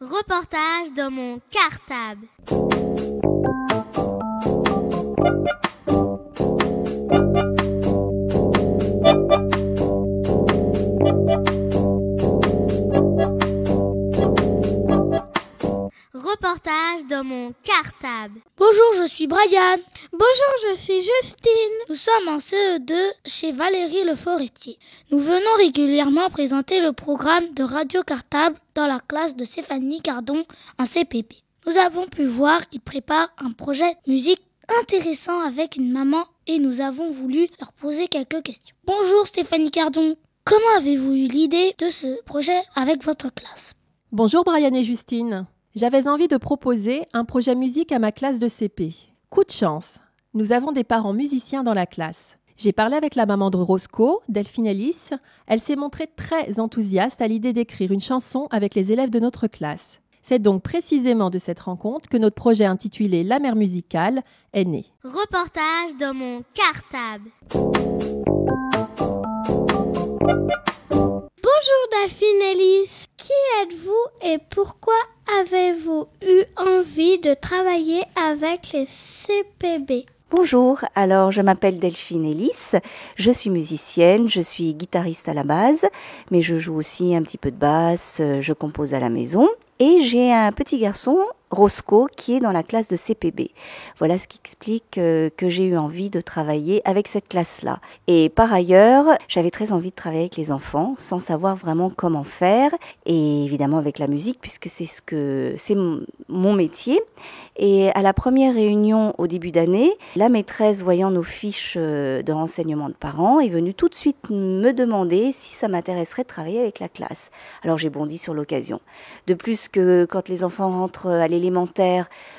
Reportage dans mon cartable. Dans mon cartable. Bonjour, je suis Brian. Bonjour, je suis Justine. Nous sommes en CE2 chez Valérie Le Forestier. Nous venons régulièrement présenter le programme de Radio Cartable dans la classe de Stéphanie Cardon en CPP. Nous avons pu voir qu'ils préparent un projet musique intéressant avec une maman et nous avons voulu leur poser quelques questions. Bonjour Stéphanie Cardon. Comment avez-vous eu l'idée de ce projet avec votre classe? Bonjour Brian et Justine. J'avais envie de proposer un projet musique à ma classe de CP. Coup de chance, nous avons des parents musiciens dans la classe. J'ai parlé avec la maman de Roscoe, Delphine Ellis. Elle s'est montrée très enthousiaste à l'idée d'écrire une chanson avec les élèves de notre classe. C'est donc précisément de cette rencontre que notre projet intitulé La mère musicale est né. Reportage dans mon cartable. Bonjour Daphine Ellis. Qui êtes-vous et pourquoi avez-vous eu envie de travailler avec les CPB Bonjour, alors je m'appelle Delphine Ellis, je suis musicienne, je suis guitariste à la base, mais je joue aussi un petit peu de basse, je compose à la maison et j'ai un petit garçon Roscoe qui est dans la classe de CPB. Voilà ce qui explique euh, que j'ai eu envie de travailler avec cette classe-là. Et par ailleurs, j'avais très envie de travailler avec les enfants sans savoir vraiment comment faire et évidemment avec la musique puisque c'est ce que c'est mon métier. Et à la première réunion au début d'année, la maîtresse, voyant nos fiches euh, de renseignement de parents, est venue tout de suite me demander si ça m'intéresserait de travailler avec la classe. Alors j'ai bondi sur l'occasion. De plus que quand les enfants rentrent à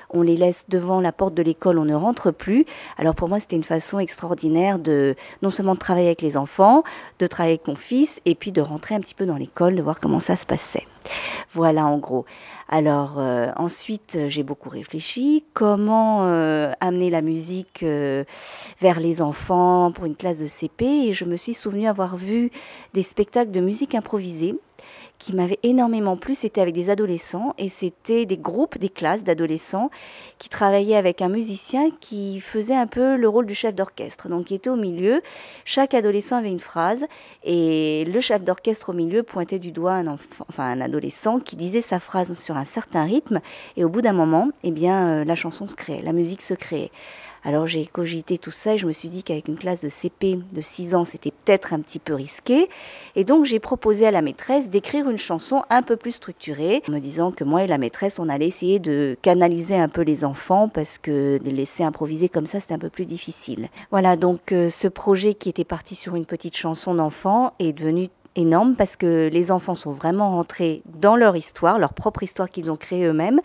on les laisse devant la porte de l'école, on ne rentre plus. Alors pour moi, c'était une façon extraordinaire de non seulement de travailler avec les enfants, de travailler avec mon fils, et puis de rentrer un petit peu dans l'école, de voir comment ça se passait. Voilà en gros. Alors euh, ensuite, j'ai beaucoup réfléchi comment euh, amener la musique euh, vers les enfants pour une classe de CP et je me suis souvenu avoir vu des spectacles de musique improvisée qui m'avait énormément plu, c'était avec des adolescents et c'était des groupes, des classes d'adolescents qui travaillaient avec un musicien qui faisait un peu le rôle du chef d'orchestre. Donc il était au milieu, chaque adolescent avait une phrase et le chef d'orchestre au milieu pointait du doigt un enfant, enfin un adolescent qui disait sa phrase sur un certain rythme et au bout d'un moment, eh bien euh, la chanson se créait, la musique se créait. Alors j'ai cogité tout ça et je me suis dit qu'avec une classe de CP de 6 ans, c'était peut-être un petit peu risqué. Et donc j'ai proposé à la maîtresse d'écrire une chanson un peu plus structurée, en me disant que moi et la maîtresse, on allait essayer de canaliser un peu les enfants parce que les laisser improviser comme ça, c'était un peu plus difficile. Voilà, donc euh, ce projet qui était parti sur une petite chanson d'enfant est devenu énorme parce que les enfants sont vraiment rentrés dans leur histoire, leur propre histoire qu'ils ont créée eux-mêmes,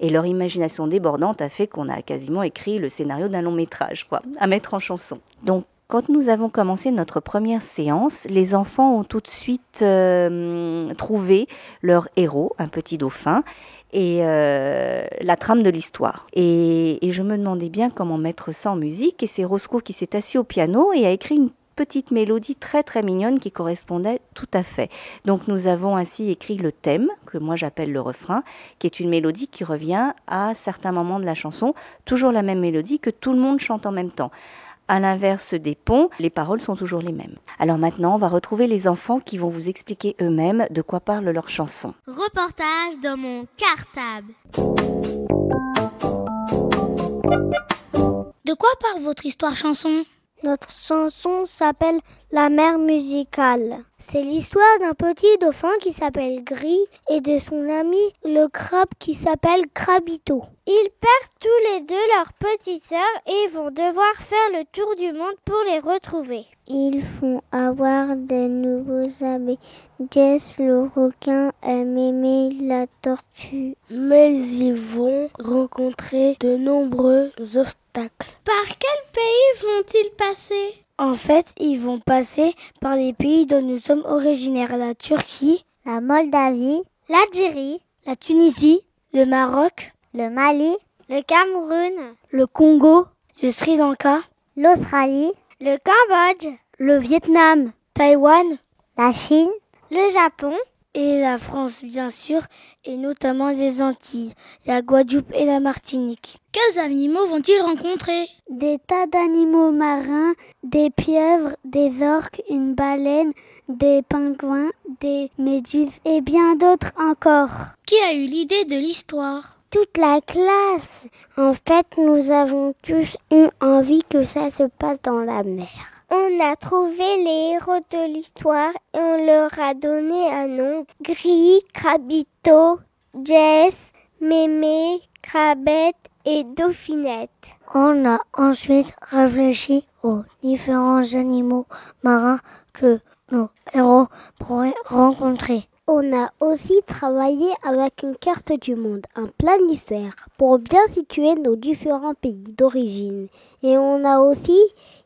et leur imagination débordante a fait qu'on a quasiment écrit le scénario d'un long métrage, quoi, à mettre en chanson. Donc quand nous avons commencé notre première séance, les enfants ont tout de suite euh, trouvé leur héros, un petit dauphin, et euh, la trame de l'histoire. Et, et, je me demandais bien comment mettre ça en musique, et c'est Roscoe qui s'est assis au piano et a écrit une petite mélodie très très mignonne qui correspondait tout à fait. Donc nous avons ainsi écrit le thème, que moi j'appelle le refrain, qui est une mélodie qui revient à certains moments de la chanson, toujours la même mélodie que tout le monde chante en même temps. À l'inverse des ponts, les paroles sont toujours les mêmes. Alors maintenant, on va retrouver les enfants qui vont vous expliquer eux-mêmes de quoi parle leur chanson. Reportage dans mon cartable. De quoi parle votre histoire chanson? Notre chanson s'appelle La mère musicale. C'est l'histoire d'un petit dauphin qui s'appelle Gris et de son ami le crabe qui s'appelle Crabito. Ils perdent tous les deux leur petite sœur et vont devoir faire le tour du monde pour les retrouver. Ils font avoir des nouveaux amis. Jess le requin aime aimer la tortue. Mais ils vont rencontrer de nombreux obstacles. Par quel pays vont-ils passer? En fait, ils vont passer par les pays dont nous sommes originaires, la Turquie, la Moldavie, l'Algérie, la Tunisie, le Maroc, le Mali, le Cameroun, le Congo, le Sri Lanka, l'Australie, le Cambodge, le Vietnam, Taïwan, la Chine, le Japon et la France bien sûr, et notamment les Antilles, la Guadeloupe et la Martinique. Quels animaux vont-ils rencontrer? Des tas d'animaux marins, des pieuvres, des orques, une baleine, des pingouins, des méduses et bien d'autres encore. Qui a eu l'idée de l'histoire? Toute la classe. En fait, nous avons tous eu envie que ça se passe dans la mer. On a trouvé les héros de l'histoire et on leur a donné un nom. Gris, Crabito, Jess, Mémé, Crabette et Dauphinette. On a ensuite réfléchi aux différents animaux marins que nos héros pourraient rencontrer. On a aussi travaillé avec une carte du monde, un planisphère, pour bien situer nos différents pays d'origine. Et on a aussi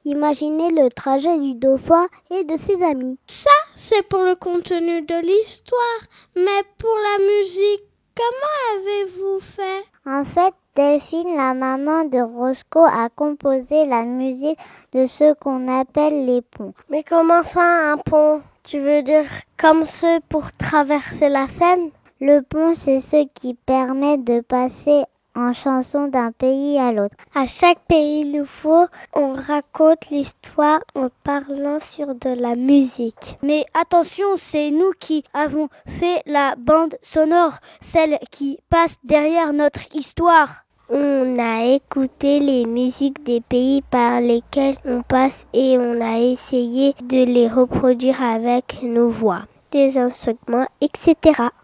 imaginé le trajet du dauphin et de ses amis. Ça, c'est pour le contenu de l'histoire. Mais pour la musique, comment avez-vous fait? En fait, Delphine, la maman de Roscoe, a composé la musique de ce qu'on appelle les ponts. Mais comment ça, un pont? Tu veux dire comme ceux pour traverser la Seine? Le pont, c'est ce qui permet de passer en chanson d'un pays à l'autre. À chaque pays nouveau, on raconte l'histoire en parlant sur de la musique. Mais attention, c'est nous qui avons fait la bande sonore, celle qui passe derrière notre histoire. On a écouté les musiques des pays par lesquels on passe et on a essayé de les reproduire avec nos voix, des instruments, etc.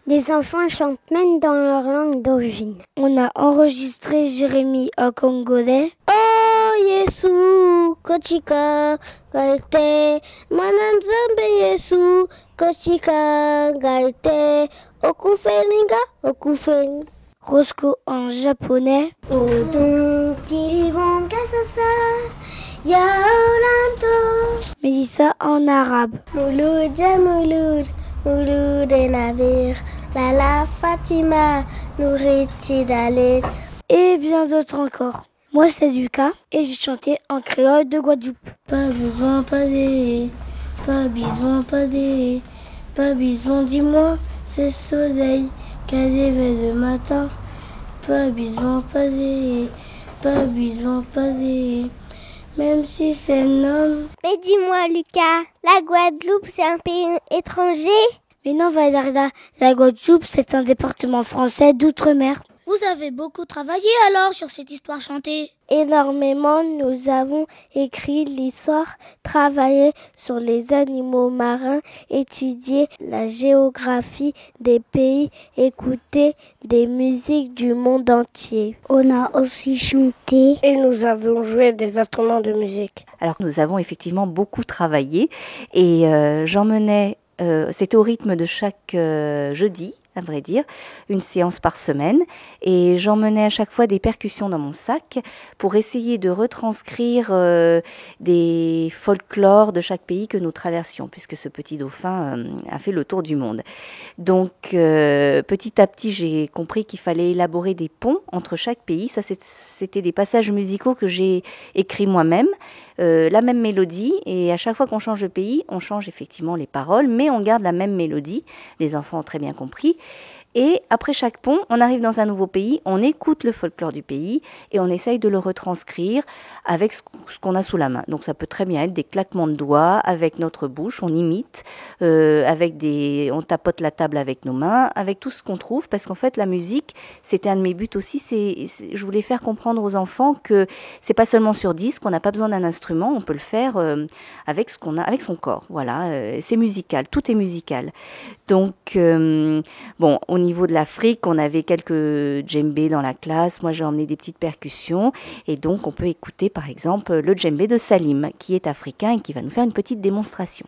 Les enfants chantent même dans leur langue d'origine. On a enregistré Jérémy en congolais. Oh Yesu, kochika, galte, mananzambe Yesu, kochika, galte, okufelinga, okufelinga. Roscoe en japonais. Odon yaolanto. Mélissa en arabe. Mouloud ya mouloud, mouloud et navire. Lala Fatima, nourriture d'alet. Et bien d'autres encore. Moi c'est Lucas et j'ai chanté en créole de Guadeloupe. Pas besoin, pas des, pas besoin, pas des, pas besoin, dis-moi, c'est soleil qu'à le matin. Pas besoin, pas des, pas besoin, pas des, même si c'est un homme. Mais dis-moi, Lucas, la Guadeloupe, c'est un pays étranger? Mais non, Valerda, la Guadeloupe, c'est un département français d'outre-mer. Vous avez beaucoup travaillé alors sur cette histoire chantée Énormément, nous avons écrit l'histoire, travaillé sur les animaux marins, étudié la géographie des pays, écouté des musiques du monde entier. On a aussi chanté et nous avons joué des instruments de musique. Alors nous avons effectivement beaucoup travaillé et euh, j'emmenais, euh, c'était au rythme de chaque euh, jeudi à vrai dire, une séance par semaine. Et j'emmenais à chaque fois des percussions dans mon sac pour essayer de retranscrire euh, des folklores de chaque pays que nous traversions, puisque ce petit dauphin euh, a fait le tour du monde. Donc euh, petit à petit, j'ai compris qu'il fallait élaborer des ponts entre chaque pays. Ça, c'était des passages musicaux que j'ai écrits moi-même. La même mélodie et à chaque fois qu'on change de pays, on change effectivement les paroles, mais on garde la même mélodie. Les enfants ont très bien compris. Et après chaque pont, on arrive dans un nouveau pays, on écoute le folklore du pays et on essaye de le retranscrire avec ce qu'on a sous la main. Donc ça peut très bien être des claquements de doigts avec notre bouche, on imite, euh, avec des, on tapote la table avec nos mains, avec tout ce qu'on trouve, parce qu'en fait la musique, c'était un de mes buts aussi. C'est, je voulais faire comprendre aux enfants que c'est pas seulement sur disque, on n'a pas besoin d'un instrument, on peut le faire euh, avec ce qu'on a, avec son corps. Voilà, euh, c'est musical, tout est musical. Donc bon, on niveau de l'Afrique, on avait quelques djembés dans la classe. Moi, j'ai emmené des petites percussions. Et donc, on peut écouter, par exemple, le djembé de Salim, qui est africain et qui va nous faire une petite démonstration.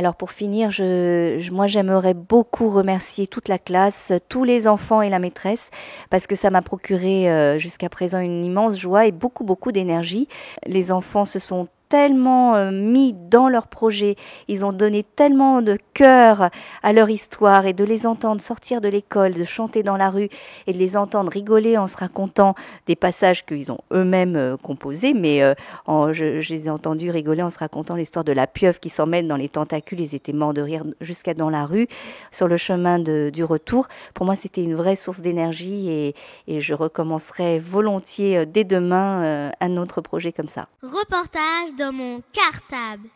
Alors pour finir, moi j'aimerais beaucoup remercier toute la classe, tous les enfants et la maîtresse, parce que ça m'a procuré euh, jusqu'à présent une immense joie et beaucoup beaucoup d'énergie. Les enfants se sont tellement euh, mis dans leur projet, ils ont donné tellement de cœur à leur histoire et de les entendre sortir de l'école, de chanter dans la rue et de les entendre rigoler en se racontant des passages qu'ils ont eux-mêmes euh, composés, mais euh, je, les ai entendus rigoler en se racontant l'histoire de la pieuvre qui s'emmène dans les tentacules, ils étaient morts de rire jusqu'à dans la rue, sur le chemin du retour. Pour moi, c'était une vraie source d'énergie et, et, je recommencerai volontiers dès demain un autre projet comme ça. Reportage dans mon cartable.